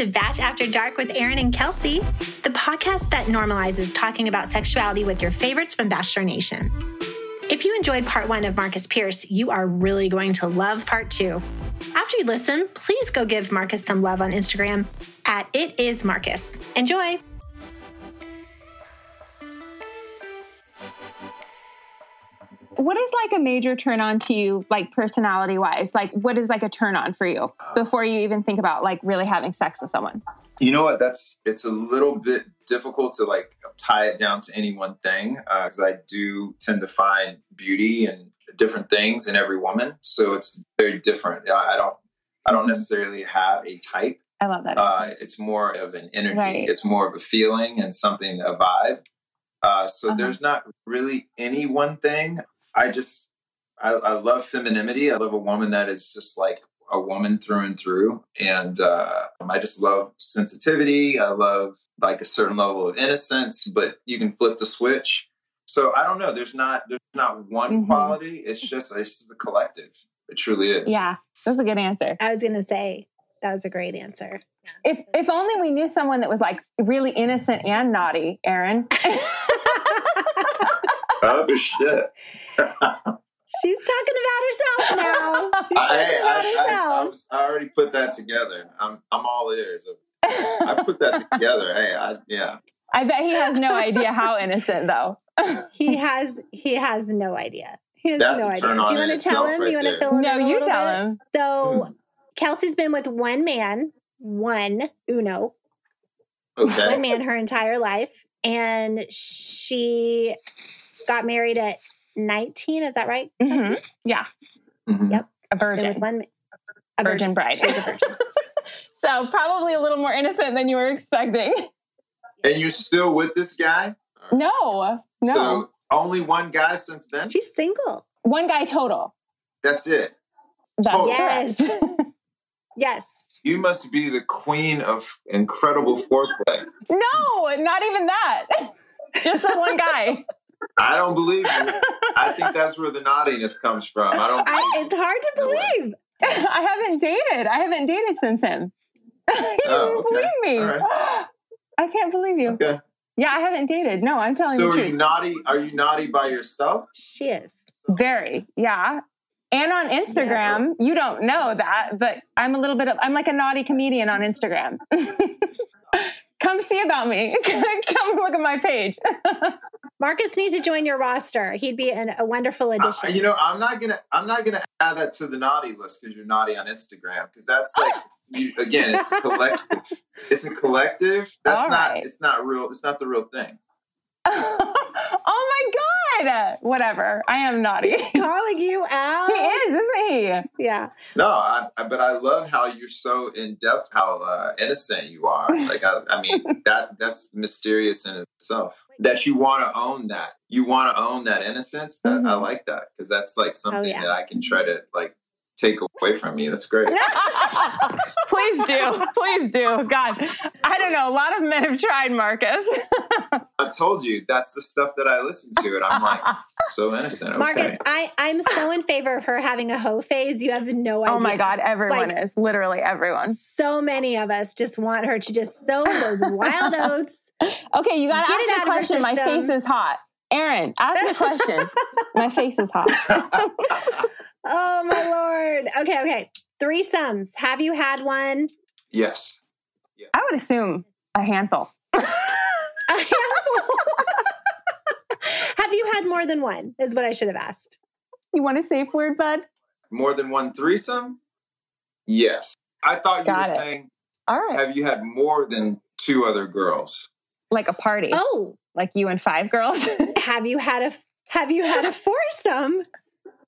To Batch After Dark with Aaron and Kelsey, the podcast that normalizes talking about sexuality with your favorites from Bachelor Nation. If you enjoyed part one of Marcus Pierce, you are really going to love part two. After you listen, please go give Marcus some love on Instagram at It Is Marcus. Enjoy! What is like a major turn on to you like personality wise like what is like a turn on for you before you even think about like really having sex with someone You know what? That's it's a little bit difficult to like tie it down to any one thing because I do tend to find beauty and different things in every woman, so it's very different. I I don't I don't necessarily have a type. i love that Uh, it's more of an energy. Right. It's more of a feeling and something a vibe. Uh, so Uh-huh. there's not really any one thing. I just I, I love femininity. I love a woman that is just like a woman through and through, and uh, I just love sensitivity. I love like a certain level of innocence, but you can flip the switch. So I don't know. There's not there's not one Mhm. quality. It's just it's just the collective. It truly is. yeah that's a good answer I was going to say that was a great answer. if if only we knew someone that was like really innocent and naughty aaron Oh shit. She's talking about herself now. She's I, talking I, about I, I, herself. was, I already put that together. I'm I'm all ears. I put that together. Hey, I yeah. i bet he has no idea how innocent though he has he has no idea. He has That's no a idea. turn Do you want to tell him? right you want to there. fill him no in a you little tell bit? him So Hmm. Kelsey's been with one man, one Uno, Okay. one man her entire life, and she got married at 19. Is that right? hmm yeah Mhm. Yep. a virgin one a virgin bride a virgin. so probably a little more innocent than you were expecting And you're still with this guy? no no So only one guy since then? She's single. one guy total That's it. That's Oh. Yes. Yes. You must be the queen of incredible foreplay. no not even that just the one guy I don't believe you. I think that's where the naughtiness comes from. I don't. I, it's hard to believe. I haven't dated. I haven't dated since him. didn't Oh, okay. believe me. Right. I can't believe you. Okay. Yeah, I haven't dated. No, I'm telling So the are you naughty? Are you naughty by yourself? She is. Very. Yeah. And on Instagram, you don't know that, but I'm a little bit of, I'm like a naughty comedian on Instagram. Come see about me. Come look at my page. Marcus needs to join your roster. He'd be an, a wonderful Uh, addition. you know, I'm not gonna. I'm not gonna add that to the naughty list because you're naughty on Instagram. Because that's like, you, again, it's a collective. It's a collective. That's All not. right. It's not real. It's not the real thing. oh my God. Whatever. I am naughty. he calling you out. He is, isn't he? Yeah. No, I, I, but I love how you're so in depth, how uh, innocent you are. Like, I, I mean, that that's mysterious in itself. That you want to own that. You want to own that innocence. That I Mhm. like that because that's like something yeah. that I can try to like take away from you. That's great. Please do. Please do. God, I don't know. A lot of men have tried, Marcus. I told you that's the stuff that I listen to, and I'm like so innocent. Okay. Marcus, I, I'm so in favor of her having a hoe phase. You have no oh idea. Oh my God, everyone Like- is. Literally everyone. So many of us just want her to just sow those wild oats. Okay, you gotta ask out the question. My face is hot. Aaron, ask the question. My face is hot. Oh my lord. Okay, okay. Threesomes. Have you had one? yes. I would assume a handful. have you had more than one? Is what I should have asked. You want a safe word, bud? More than one threesome? Yes. I thought you Got were it. saying, All right. have you had more than two other girls? like a party. Oh, Like you and five girls. have you had a have you had a foursome?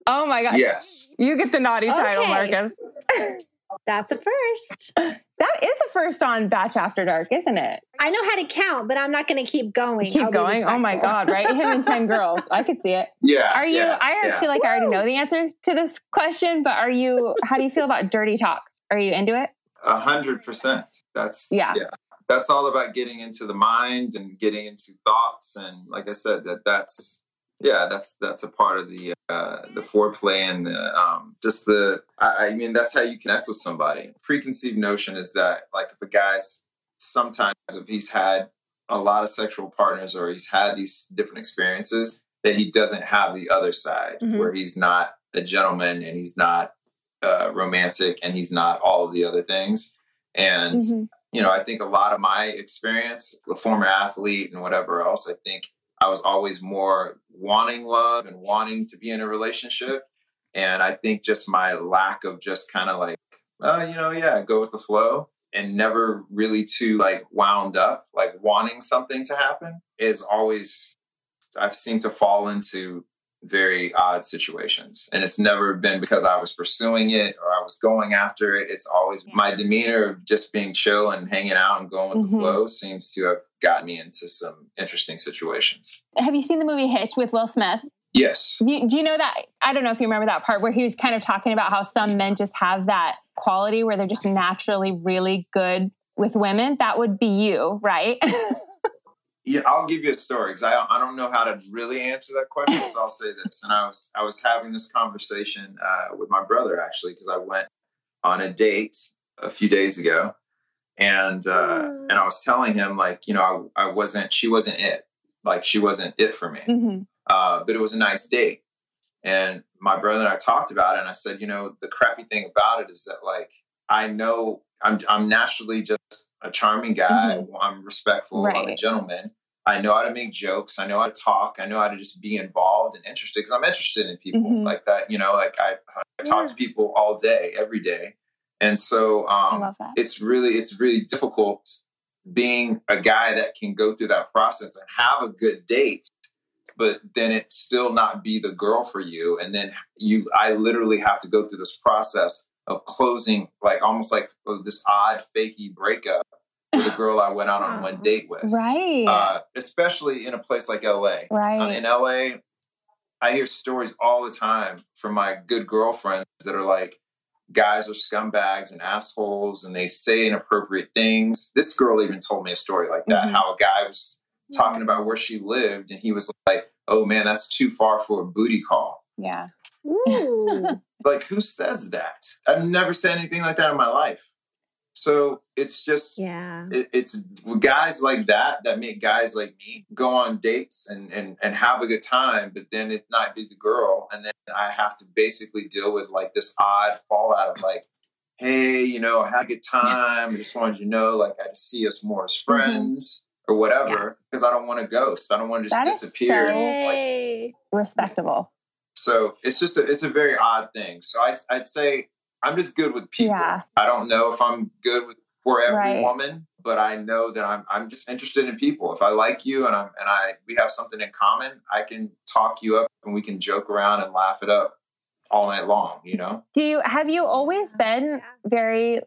Oh my God. Yes. You get the naughty title, Marcus. That's a first. That is a first on Batch After Dark, isn't it? I know how to count, but I'm not going to keep going. I'll Keep going. Oh my. God, right? Him and 10 girls. I could see it. Yeah. Are you, yeah, I yeah. feel like I already know the answer to this question, but are you, how do you feel about dirty talk? Are you into it? A hundred percent. That's Yeah. That's all about getting into the mind and getting into thoughts, and like I said, that that's yeah, that's that's a part of the uh, the foreplay and the um, just the. I, I mean, that's how you connect with somebody. Preconceived notion is that like if a guy's sometimes if he's had a lot of sexual partners or he's had these different experiences that he doesn't have the other side Mhm. where he's not a gentleman and he's not uh, romantic and he's not all of the other things and Mhm. you know i think a lot of my experience a former athlete and whatever else i think i was always more wanting love and wanting to be in a relationship. And i think just my lack of just kind of like uh, you know yeah go with the flow and never really too like wound up like wanting something to happen is always i've seemed to fall into very odd situations. And it's never been because i was pursuing it or i was going after it. It's always my demeanor of just being chill and hanging out and going with Mhm. the flow seems to have gotten me into some interesting situations Have you seen the movie Hitch with Will Smith? yes Do you, do you know that? I don't know if you remember that part where he was kind of talking about how some men just have that quality where they're just naturally really good with women. That would be you, right? Yeah, I'll give you a story because I don't, I don't know how to really answer that question. So I'll say this. And I was I was having this conversation uh, with my brother actually because I went on a date a few days ago, and uh, and I was telling him like you know I, I wasn't she wasn't it like she wasn't it for me, Mhm. uh, but it was a nice date. And my brother and I talked about it, and I said, you know, the crappy thing about it is that like I know I'm I'm naturally just a charming guy. I'm respectful. I'm a gentleman. I know how to make jokes. I know how to talk. I know how to just be involved and interested because I'm interested in people Mhm. like that. You know, like I, I talk to people all day, every day, and so um, it's really it's really difficult being a guy that can go through that process and have a good date but then it still not be the girl for you. And then you i literally have to go through this process of closing like almost like this odd fakey breakup with a girl i went out on one date with. Right. uh, especially in a place like la right. uh, in LA, I hear stories all the time from my good girlfriends that are like, guys are scumbags and assholes and they say inappropriate things. This girl even told me a story like that Mhm. how a guy was talking about where she lived and he was like, oh man, that's too far for a booty call. yeah. Ooh. Like, who says that? I've never said anything like that in my life. So it's just yeah. it, it's guys like that that make guys like me go on dates and, and and have a good time but then it not be the girl and then i have to basically deal with like this odd fallout of like hey you know i had a good time i just wanted you to know like i just see us more as mm-hmm. friends or whatever because i don't want to ghost i don't want to just That is disappear. so- like, Respectable. so it's just a, it's a very odd thing. So I, i'd say i'm just good with people Yeah. I don't know if I'm good with for every Right. woman, but I know that I'm I'm just interested in people. If I like you and I'm and I we have something in common, I can talk you up and we can joke around and laugh it up all night long, you know? Do you have you always been very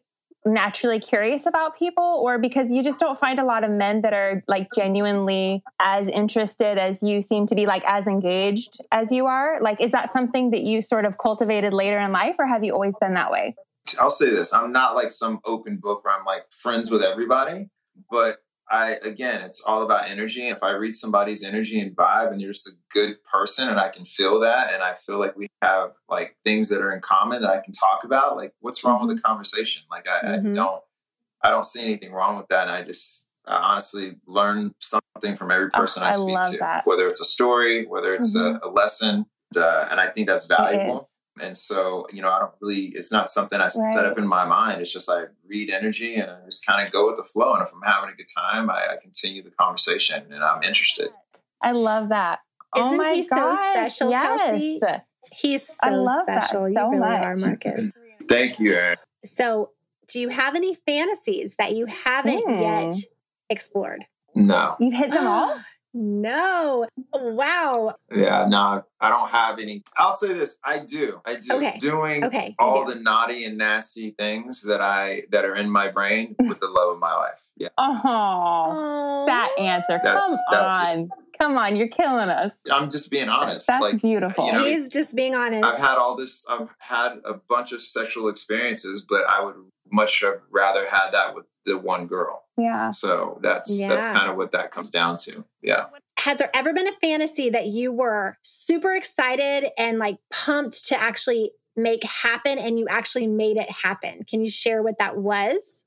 naturally curious about people or because you just don't find a lot of men that are like genuinely as interested as you seem to be like as engaged as you are like is that something that you sort of cultivated later in life or have you always been that way I'll say this. I'm not like some open book where I'm like friends with everybody, but I again, it's all about energy. If I read somebody's energy and vibe, and you're just a good person, and I can feel that, and I feel like we have like things that are in common that I can talk about, like what's wrong with the conversation? Like I, mm-hmm. I, don't, I don't see anything wrong with that. And I just I honestly learn something from every oh, person oh, I speak I to, that. whether it's a story, whether it's mm-hmm. a, a, lesson, uh, and I think that's valuable. And so, you know, I don't really, it's not something I right. set up in my mind. It's just I read energy and I just kind of go with the flow. And if I'm having a good time, I, I continue the conversation and I'm interested. I love that. Oh Isn't oh my he gosh, so special, yes. Kelsey? He's so I love special. That so you really much. are, Marcus. Thank you, Erin. So, do you have any fantasies that you haven't mm. yet explored? No. You've hit them all? No. Oh, wow. Yeah, no, I don't have any. I'll say this, I do. I do. Okay. Doing okay. all the naughty and nasty things that I that are in my brain mm. with the love of my life. Yeah. Oh, that answer. That's, Come that's, on. Come on, you're killing us. I'm just being honest. That's like, beautiful. You know, He's just being honest. I've had all this. I've had a bunch of sexual experiences, but I would much have rather had that with the one girl. Yeah. So that's yeah. that's kind of what that comes down to. Yeah. Has there ever been a fantasy that you were super excited and like pumped to actually make happen and you actually made it happen? Can you share what that was?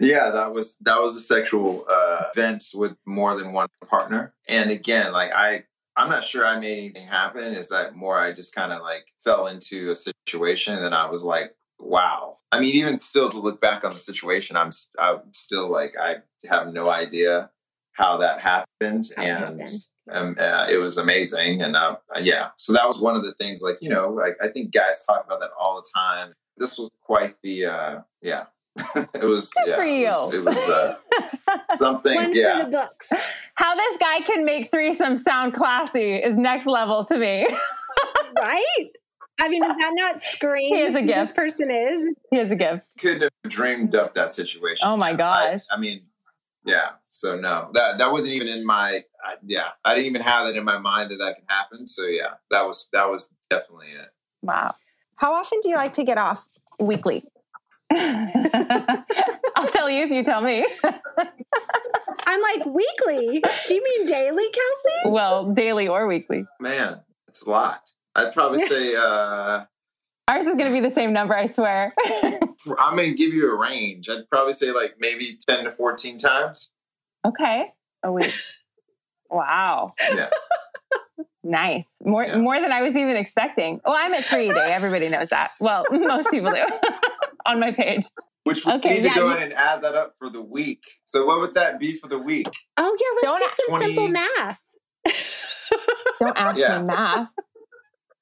Yeah, that was that was a sexual uh, event with more than one partner. And again, like I I'm not sure I made anything happen. Is that more I just kind of like fell into a situation and I was like, wow. I mean, even still to look back on the situation, I'm I'm still like I have no idea how that happened, how and um, uh, it was amazing. And uh, yeah, so that was one of the things. Like you know, like I think guys talk about that all the time. This was quite the uh, yeah. it was Good yeah, for you. It was, it was uh, something. One yeah. for the books. How this guy can make threesome sound classy is next level to me. right? I mean, does that not scream he is a gift. this person is? He has a gift. Couldn't have dreamed up that situation. Oh my gosh. I, I mean, yeah. So no, that that wasn't even in my. I, yeah, I didn't even have that in my mind that that could happen. So yeah, that was that was definitely it. Wow. How often do you like to get off weekly? I'll tell you if you tell me. I'm like weekly. Do you mean daily, Kelsey? Well, daily or weekly. Man, it's a lot. I'd probably say uh ours is gonna be the same number, I swear. I'm gonna give you a range. I'd probably say like maybe 10 to 14 times. Okay. A week. wow. Yeah. Nice. More yeah. more than I was even expecting. Well, I'm at three a day. Everybody knows that. Well, most people do on my page. Which we okay, need yeah, to go ahead and add that up for the week. So what would that be for the week? Oh yeah, let's Don't do some 20... simple math. Don't ask yeah. me math.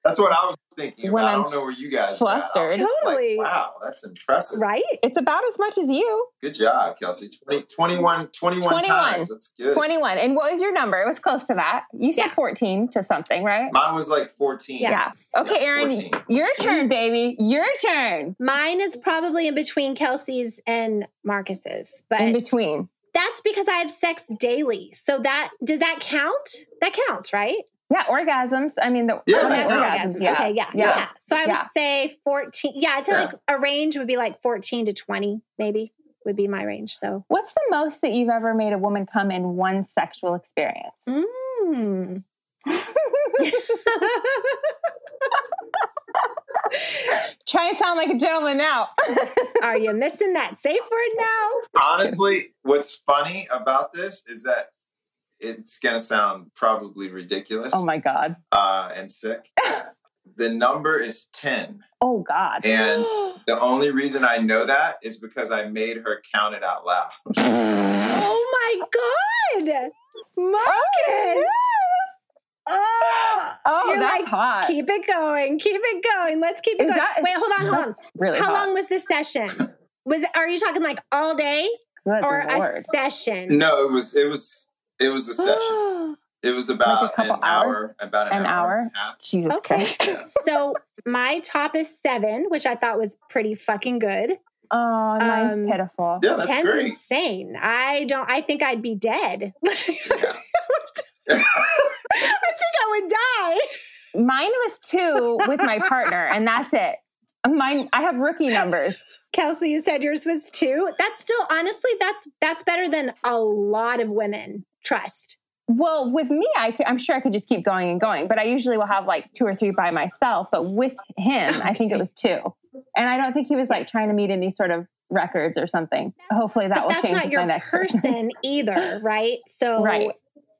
That's what I was thinking. When I don't know where you guys are. flustered. Totally. Like, wow, that's impressive. Right? It's about as much as you. Good job, Kelsey. 20, 21, 21, 21 times. That's good. 21. And what was your number? It was close to that. You said yeah. 14 to something, right? Mine was like 14. Yeah. yeah. Okay, yeah, Erin, your turn, baby. Your turn. Mine is probably in between Kelsey's and Marcus's. But in between. That's because I have sex daily. So that does that count? That counts, right? Yeah, orgasms. I mean, the yeah, orgasms. Yeah. Okay, yeah, yeah, yeah. So I yeah. would say 14. Yeah, I'd like a range would be like 14 to 20, maybe would be my range. So, what's the most that you've ever made a woman come in one sexual experience? Mm. Try and sound like a gentleman now. Are you missing that safe word now? Honestly, what's funny about this is that it's going to sound probably ridiculous. Oh my God. Uh, and sick. the number is 10. Oh God. And the only reason I know that is because I made her count it out loud. oh my God. Marcus. Oh, oh You're that's like, hot. Keep it going. Keep it going. Let's keep it is going. That, Wait, hold on, hold on. Really How hot. long was this session? Was are you talking like all day? Good or Lord. a session? No, it was it was it was a session. it was about like an hour, about an, an hour. hour. Jesus okay. Christ. so my top is seven, which I thought was pretty fucking good. Oh, mine's um, pitiful. Yeah, that's Ten's great. insane. I don't. I think I'd be dead. I think I would die. Mine was two with my partner, and that's it. Mine, I have rookie numbers. Kelsey, you said yours was two. That's still honestly, that's that's better than a lot of women trust. Well, with me, I, i'm sure I could just keep going and going, but I usually will have like two or three by myself. But with him, I think it was two, and I don't think he was like trying to meet any sort of records or something. Hopefully, that But will that's change not your my next person either, right? So Right.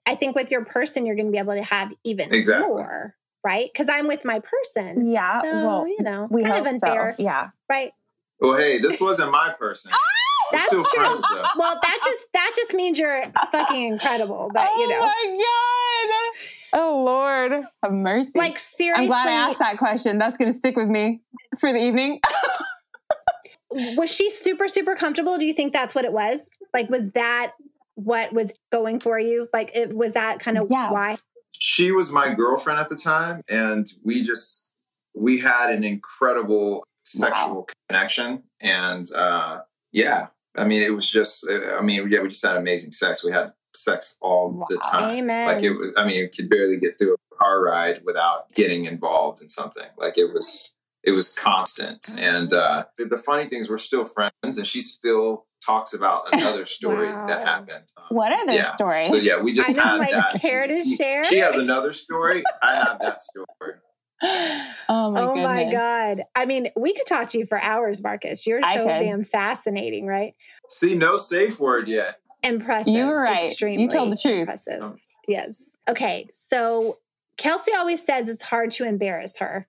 I think with your person, you're going to be able to have even Exactly. more, right? Because I'm with my person. Yeah, So, well, you know, We kind of unfair, so. Yeah. right? Well, hey, this wasn't my person. Oh, That's true. friends. Well, that just that just means you're fucking incredible. But oh you know, Oh my god! Oh Lord, have mercy. like seriously, I'm glad I asked that question. That's going to stick with me for the evening. was she super super comfortable? Do you think that's what it was? Like, was that what was going for you? Like, it was that kind of Yeah. why? She was my girlfriend at the time, and we just we had an incredible sexual connection. And uh, yeah, I mean, it was just, I mean, yeah, we just had amazing sex. We had sex all the time. Amen. Like it was, I mean, you could barely get through a car ride without getting involved in something. Like it was, it was constant. And uh, the, the funny things, we're still friends, and she's still talks about another story Wow. that happened. Um, what other yeah. story? So yeah, we just I know, had like, that. care to share? She has another story. I have that story. oh my oh goodness. my god! I mean, we could talk to you for hours, Marcus. You're so damn fascinating, right? See, no safe word yet. Impressive. You were right. You Extremely told the truth. Impressive. Yes. Okay. So Kelsey always says it's hard to embarrass her,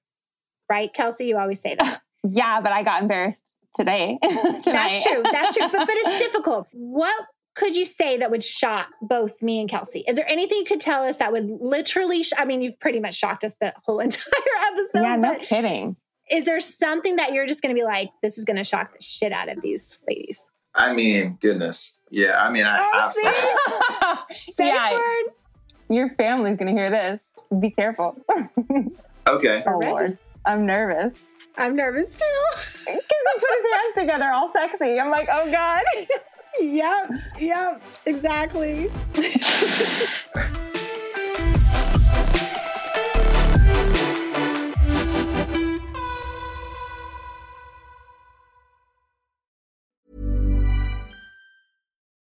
right? Kelsey, you always say that. Yeah, but I got embarrassed today. That's true. That's true. But, but it's difficult. What could you say that would shock both me and Kelsey? Is there anything you could tell us that would literally, sh- I mean, you've pretty much shocked us the whole entire episode, yeah, no but kidding. is there something that you're just going to be like, this is going to shock the shit out of these ladies? I mean, goodness. Yeah, I mean, I Oh, have see? some. Say Yeah. word. Your family's gonna hear this. Be careful. Okay. oh Lord, I'm nervous. I'm nervous too. Because he put his hands together, all sexy. I'm like, oh God. yep. Yep. Exactly.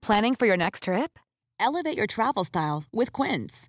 Planning for your next trip? Elevate your travel style with Quince.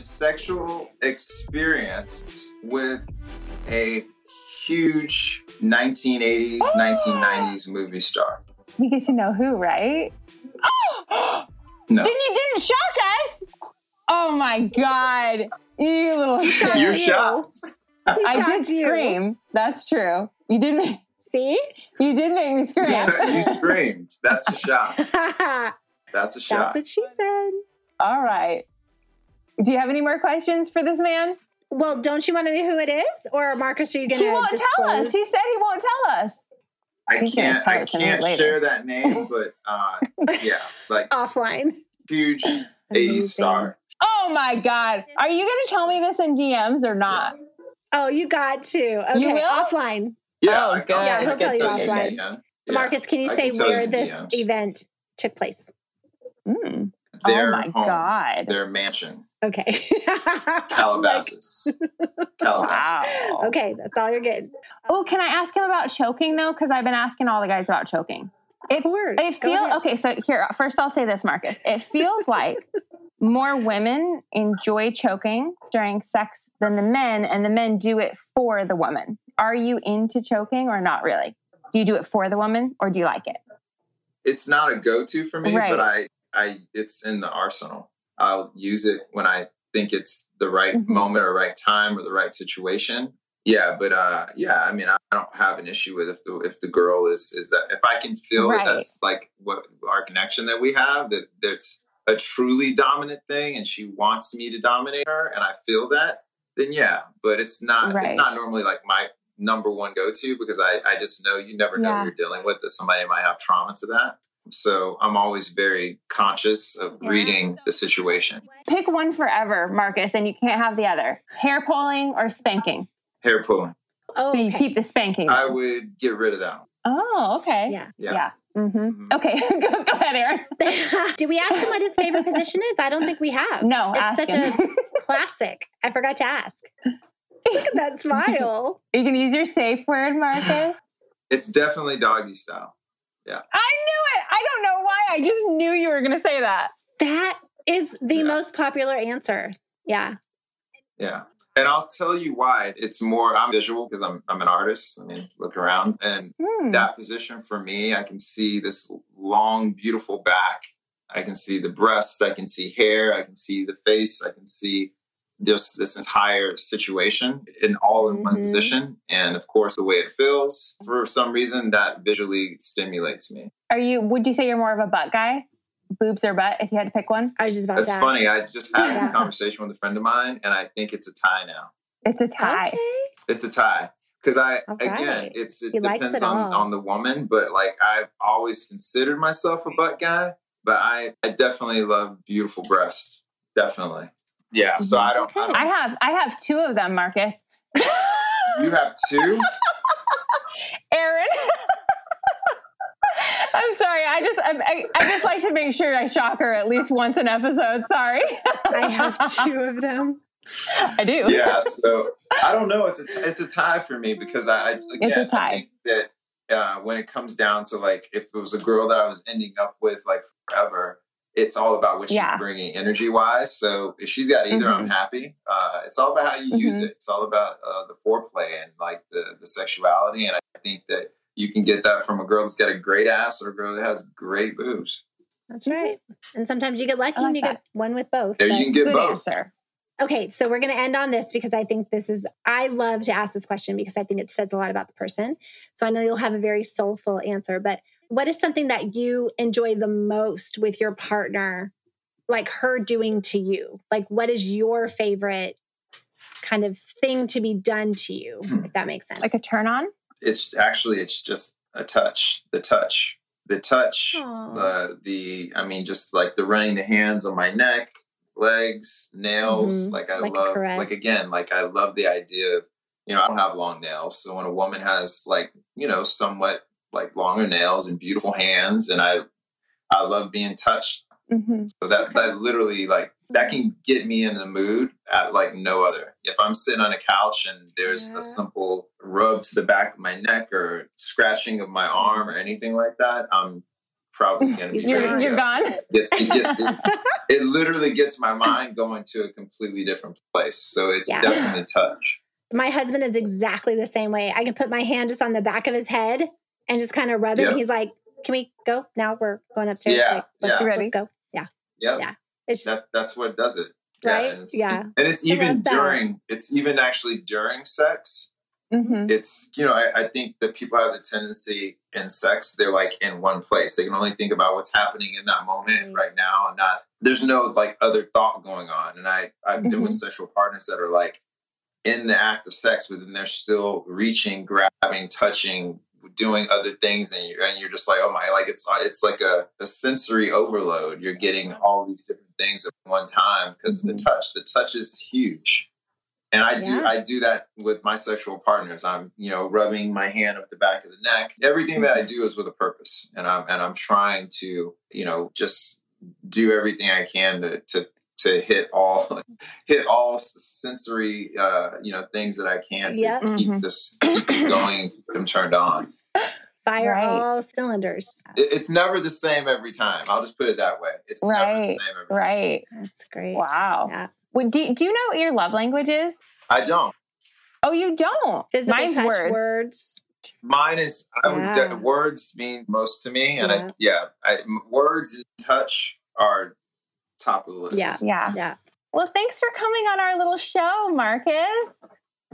A sexual experience with a huge 1980s, 1990s movie star. We get to know who, right? Oh, No. then you didn't shock us. Oh my God, you little shit. You're you. shocked. I did you. scream. That's true. You didn't. See? you did make me scream. you screamed. That's a shot. That's That's a shot. what she said. All right. Do you have any more questions for this man? Well, don't you want to know who it is? Or Marcus, are you going to? He won't tell us. He said he won't tell us. I He's can't. I it to me can't share that name, but uh, yeah, like offline? huge Amazing. 80s star. Oh my God. Are you going to tell me this in DMs or not? Oh, you got to. Okay, You will? offline. Yeah, Oh, I- good. Yeah, he'll tell you in offline. DM. Yeah, Marcus, can you I say tell where in this DMs. event took place? Mm. Their oh my home, God. Their mansion, Okay. Calabasas. Calabasas. Wow. okay, that's all you're getting. Oh, can I ask him about choking though? Because I've been asking all the guys about choking. It, course. it Go feels okay. So here, first I'll say this, Marcus. It feels like more women enjoy choking during sex than the men, and the men do it for the woman. Are you into choking or not really? Do you do it for the woman or do you like it? It's not a go-to for me, Right. but I, I, it's in the arsenal. I'll use it when I think it's the right Mhm. moment or right time or the right situation. Yeah, but uh, yeah, I mean, I don't have an issue with if the if the girl is is that if I can feel Right. that that's like what our connection that we have that there's a truly dominant thing and she wants me to dominate her and I feel that, then yeah. But it's not Right. it's not normally like my number one go to because I I just know you never know Yeah. who you're dealing with that somebody might have trauma to that. So I'm always very conscious of Yeah. reading the situation. Pick one forever, Marcus, and you can't have the other. Hair pulling or spanking. Hair pulling. Oh, So you okay. keep the spanking. I would get rid of that. One. oh, okay. Yeah. Yeah. Yeah. hmm Mhm. Okay, go, go ahead, Aaron. Did we ask him what his favorite position is? I don't think we have. No, it's such him. a classic. I forgot to ask. Look at that smile. Are you can use your safe word, Marcus. It's definitely doggy style. I knew it. I don't know why. I just knew you were going to say that. That is the Yeah. most popular answer. Yeah. Yeah. And I'll tell you why. It's more I'm visual because I'm I'm an artist. I mean, look around and Hmm. that position for me, I can see this long, beautiful back. I can see the breast, I can see hair, I can see the face, I can see this this entire situation in all in one Mhm. position. And of course the way it feels. For some reason that visually stimulates me. Are you? Would you say you're more of a butt guy? Boobs or butt? If you had to pick one, I was just about That's to funny. I just had this conversation with a friend of mine and I think it's a tie now. it's a tie. Okay. It's a tie because I All again, it's it He depends it on all. on the woman, but like I've always considered myself a butt guy, but I I definitely love beautiful breasts, definitely. Yeah, so I don't. I don't have. I have two of them, Marcus. you have two. Aaron. I'm sorry. I just I, I, I just like to make sure I shock her at least once an episode. Sorry. I have two of them. I do. yeah, so I don't know. It's a it's a tie for me because I, I again It's a tie. I think that uh, when it comes down to like if it was a girl that I was ending up with like forever, it's all about what she's Yeah. bringing energy wise. So if she's got either, I'm Mhm. happy. Uh, it's all about how you use Mhm. it. It's all about uh, the foreplay and like the the sexuality. And I think that you can get that from a girl that's got a great ass or a girl that has great boobs. That's right. And sometimes you get lucky like and you that. get one with both. There you can get both. answer. Okay, so we're going to end on this because I think this is, I love to ask this question because I think it says a lot about the person. So I know you'll have a very soulful answer, but what is something that you enjoy the most with your partner, like her doing to you? Like, what is your favorite kind of thing to be done to you, if that makes sense? Like a turn on. It's actually it's just a touch. The touch. The touch. Aw. the the I mean just like the running the hands on my neck, legs, nails. Mhm. Like I Like love like again, like I love the idea of you know, I don't have long nails. So when a woman has like, you know, somewhat like longer nails and beautiful hands and I I love being touched. hmm So that that literally like that can get me in the mood at like no other. If I'm sitting on a couch and there's Yeah. a simple rub to the back of my neck or scratching of my arm or anything like that, I'm probably gonna be You're, ready you're go. gone. It's, it gets it, it literally gets my mind going to a completely different place. So it's Yeah. definitely touch. My husband is exactly the same way. I can put my hand just on the back of his head and just kind of rub it. Yep. And he's like, Can we go now? We're going upstairs. Yeah, Like, let's, yeah. Ready? let's go. Yeah. Yep. Yeah. It's That's just, that's what does it. Right? and it's, Yeah. And it's I even love that. during it's even actually during sex. hmm it's you know I, I think that people have the tendency in sex they're like in one place they can only think about what's happening in that moment Right. right now and not there's no like other thought going on and i i've been with sexual partners that are like in the act of sex but then they're still reaching grabbing touching doing other things and you're, and you're just like oh my like it's it's like a, a sensory overload. You're getting all these different things at one time because of the mm-hmm. touch. The touch is huge. And I do I do that with my sexual partners. I'm, you know, rubbing my hand up the back of the neck. Everything that I mm-hmm. do is with a purpose. And I'm and I'm trying to, you know, just do everything I can to to to hit all hit all sensory uh, you know, things that I can to Yep. keep Mhm. this keep this going, keep them turned on. Fire Right. all cylinders. It- it's never the same every time. I'll just put it that way. It's never Right. the same every time. Right. That's great. Wow. Yeah. Would, do, do you know what your love language is? I don't. Oh, you don't. Physical Mine's touch words. words. Mine is I would words mean most to me, and Yeah. I yeah, I, m- words and touch are top of the list. Yeah. Yeah. Yeah. Well, thanks for coming on our little show, Marcus.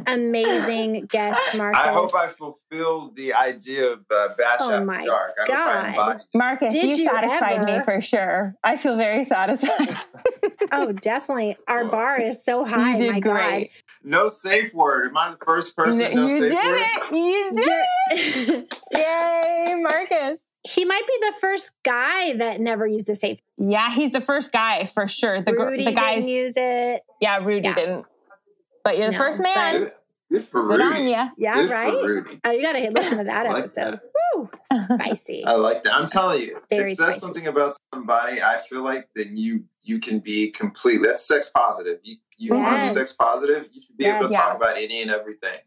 Amazing guest, Marcus. I hope I fulfilled the idea of uh, batch Oh after my dark. I hope I God. Marcus, Did you you satisfied me for sure. I feel very satisfied. Oh, definitely. Our Well, bar is so high. you did my great. No safe word. Am I the first person? N- no you safe did word? it. You did God. it. Yay, Marcus. He might be the first guy that never used a safe. Yeah, he's the first guy for sure. The, gr- Rudy the guys, didn't use it. yeah, Rudy Yeah. didn't. But you're the No, first man. Good, good for Good Rudy. on ya. Yeah, Good right. for Rudy. Oh, you got to listen to that I like episode. that. Woo, spicy. I like that. I'm telling you, Very it says spicy. something about somebody. I feel like that you you can be complete. That's sex positive. You you want to be sex positive. You should be able to Yes. talk about any and everything.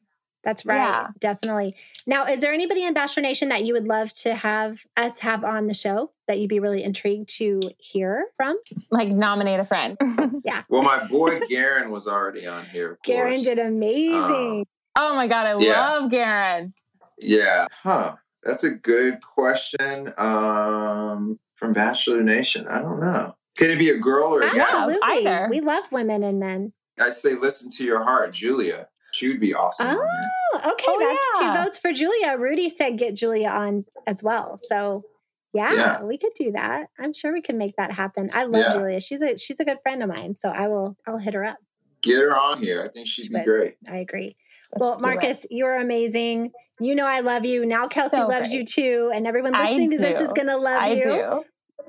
That's right. Yeah. Definitely. Now, is there anybody in Bachelor Nation that you would love to have us have on the show that you'd be really intrigued to hear from? Like nominate a friend. Yeah. Well, my boy Garen was already on here. of Garen did amazing. oh my god, I Yeah. love Garen. Yeah. Huh. That's a good question. Um, from Bachelor Nation. I don't know. Could it be a girl or a guy? Absolutely. either. We love women and men. I say listen to your heart, Julia. She would be awesome. Oh, okay. Oh, that's yeah. two votes for Julia. Rudy said get Julia on as well. So yeah, Yeah. we could do that. I'm sure we can make that happen. I love Yeah. Julia. She's a she's a good friend of mine. So I will I'll hit her up. Get her on here. I think she'd She be would. great. I agree. Let's well, do it. Marcus, you're amazing. You know I love you. Now Kelsey So loves great. you too. And everyone I listening to this is gonna love I you. do.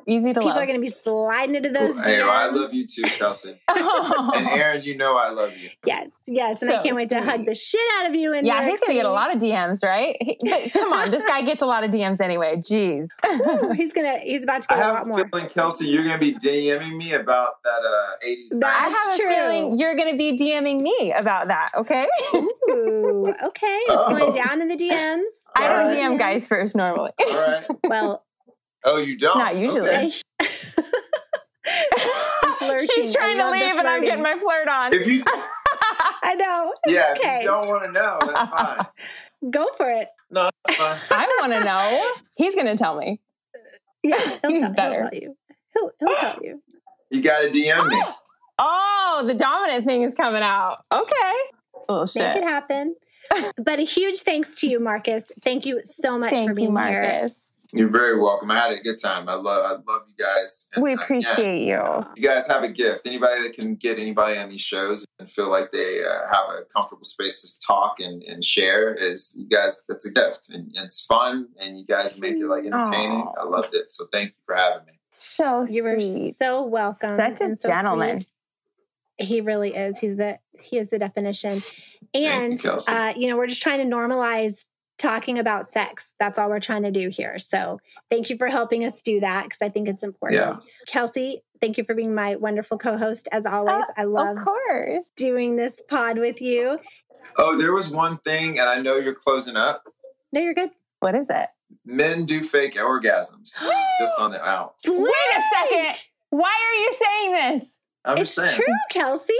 Easy to People love. are gonna be sliding into those DMs. Hey, well, I love you too, Kelsey. and Aaron, you know I love you. Yes, yes. And I can't wait to hug the shit out of you. And yeah, he's gonna get a lot of DMs, right? He- come on, this guy gets a lot of DMs anyway. Jeez. Ooh, he's gonna he's about to I get a have lot more. feeling, Kelsey, you're going to be DMing me about that uh, 80s. That- I That's have true. a feeling you're gonna be DMing me about that. Okay. Ooh, okay. It's Oh. going down in the DMs. I don't Alright. DM guys first normally. All right. Well, Oh, you don't? Not usually. Okay. She's trying I to leave, and I'm getting my flirt on. If you, I know. yeah, okay. if you don't want to know, that's fine. Go for it. No, that's fine. I want to know. He's gonna tell me. Yeah, he'll, He's tell, he'll tell you. He'll, he'll tell you. You got to DM me. Oh, the dominant thing is coming out. Okay. Little Make it happen. but a huge thanks to you, Marcus. Thank you so much Thank for being you, here. Marcus. You're very welcome. I had a good time. I love, I love you guys. And We again, appreciate you. You guys have a gift. Anybody that can get anybody on these shows and feel like they uh, have a comfortable space to talk and, and share is you guys. That's a gift, and, and it's fun, and you guys make it like entertaining. Aw. I loved it. So thank you for having me. So You were sweet. so welcome. Such a and so gentleman. sweet. He really is. He's the he is the definition. And Kelsey. uh, you know, we're just trying to normalize talking about sex. That's all we're trying to do here. So thank you for helping us do that because I think it's important. Yeah. Kelsey, thank you for being my wonderful co-host as always. Uh, I love Of course. doing this pod with you. Oh, there was one thing, and I know you're closing up. No, you're good. What is it? Men do fake orgasms. just on the out. Wait a second. Why are you saying this? I'm It's just saying. true, Kelsey.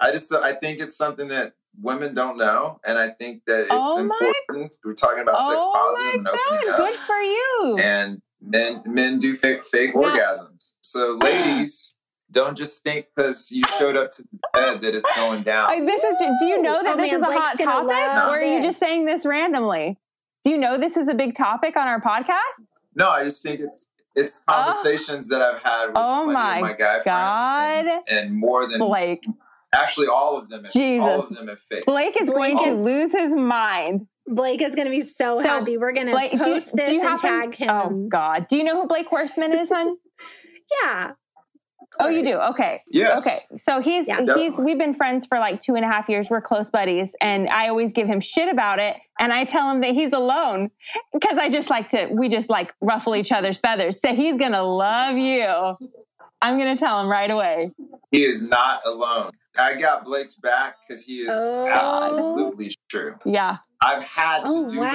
I just I think it's something that women don't know, and I think that it's Oh my- important. We're talking about sex oh positive and my opening god, up. good for you. and men men do fake fake Now- orgasms. So ladies, don't just think because you showed up to the bed that it's going down. Like, this is. Do you know that Oh, this man, is a Blake's hot topic, love or are you just saying this randomly? Do you know this is a big topic on our podcast? no, I just think it's it's oh. conversations that I've had with Oh plenty my of my guy God. friends, and, and more than Blake. Actually all of them. Have, Jesus. all of them have faked. Blake is Blake going to is- lose his mind. Blake is going to be so, So, happy. We're going to Blake, do post this do you and happen? tag oh, him. Oh God, do you know who Blake Horstmann is, hon? Yeah. oh, you do. Okay. Yes. Okay, so he's Yeah. he's Definitely. we've been friends for like two and a half years. We're close buddies, and I always give him shit about it, and I tell him that he's alone because I just like to we just like ruffle each other's feathers. So he's gonna love you. I'm gonna tell him right away. He is not alone. I got Blake's back because he is Oh. absolutely true. Yeah. I've had to Oh, do wow.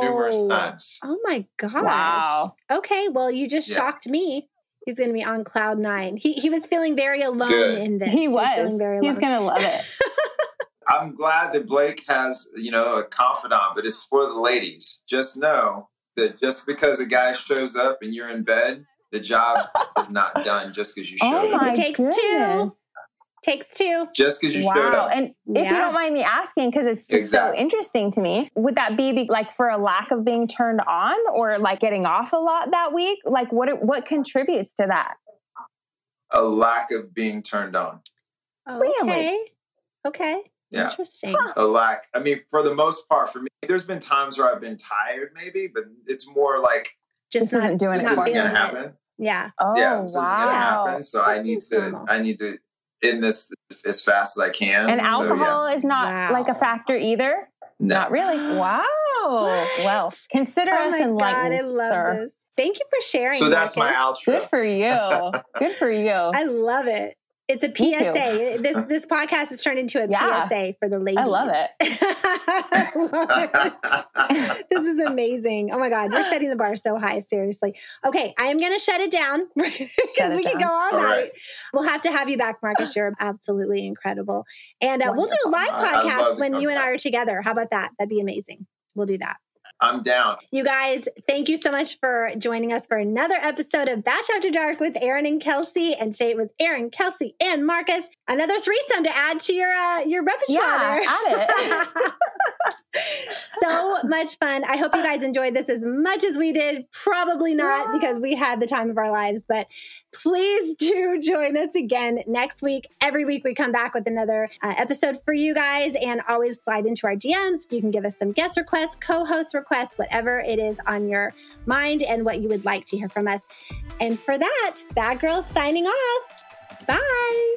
that numerous times. Oh my gosh. Wow. Okay, well, you just Yeah. shocked me. He's going to be on cloud nine. He he was feeling very alone Good. in this. He was. feeling very He's going to love it. I'm glad that Blake has, you know, a confidant, but it's for the ladies. Just know that just because a guy shows up and you're in bed, the job is not done just because you oh showed Oh up. It takes goodness. two. Takes two. Just because you showed up. And if you don't mind me asking, because it's just Exactly. so interesting to me, would that be be- like for a lack of being turned on or like getting off a lot that week? Like what what contributes to that? a lack of being turned on. Really? Okay. Okay. Yeah. Interesting. A lack. I mean, for the most part, for me, there's been times where I've been tired, maybe, but it's more like Just This not, isn't doing this it not isn't gonna it. happen. Yeah. Oh yeah, this isn't gonna happen. So I need to. normal. I need to end this as fast as I can. And So, yeah. alcohol is not Wow. like a factor either? No. Not really. Wow. Well, What? consider Oh us my God, I love sir. this. Thank you for sharing. So that's my Marcus. Good for you. Good for you. I love it. It's a PSA. This this podcast has turned into a Yeah. PSA for the ladies. I love it. Love it. This is amazing. Oh my God, you're setting the bar so high. Seriously. Okay, I am going to shut it down because Shut it we can go all All night. right. We'll have to have you back, Marcus. You're absolutely incredible. And uh, we'll do a live Wonderful. I- I'd love podcast when you and I are together. How about that? That'd be amazing. We'll do that. I'm down. You guys, thank you so much for joining us for another episode of Batch After Dark with Aaron and Kelsey. And today it was Aaron, Kelsey, and Marcus. Another threesome to add to your uh, your repertoire Yeah, there. add it. so much fun. I hope you guys enjoyed this as much as we did. Probably not because we had the time of our lives, but please do join us again next week. Every week we come back with another uh, episode for you guys and always slide into our DMs. You can give us some guest requests, co host requests, whatever it is on your mind and what you would like to hear from us. And for that, Bad Girls signing off. Bye.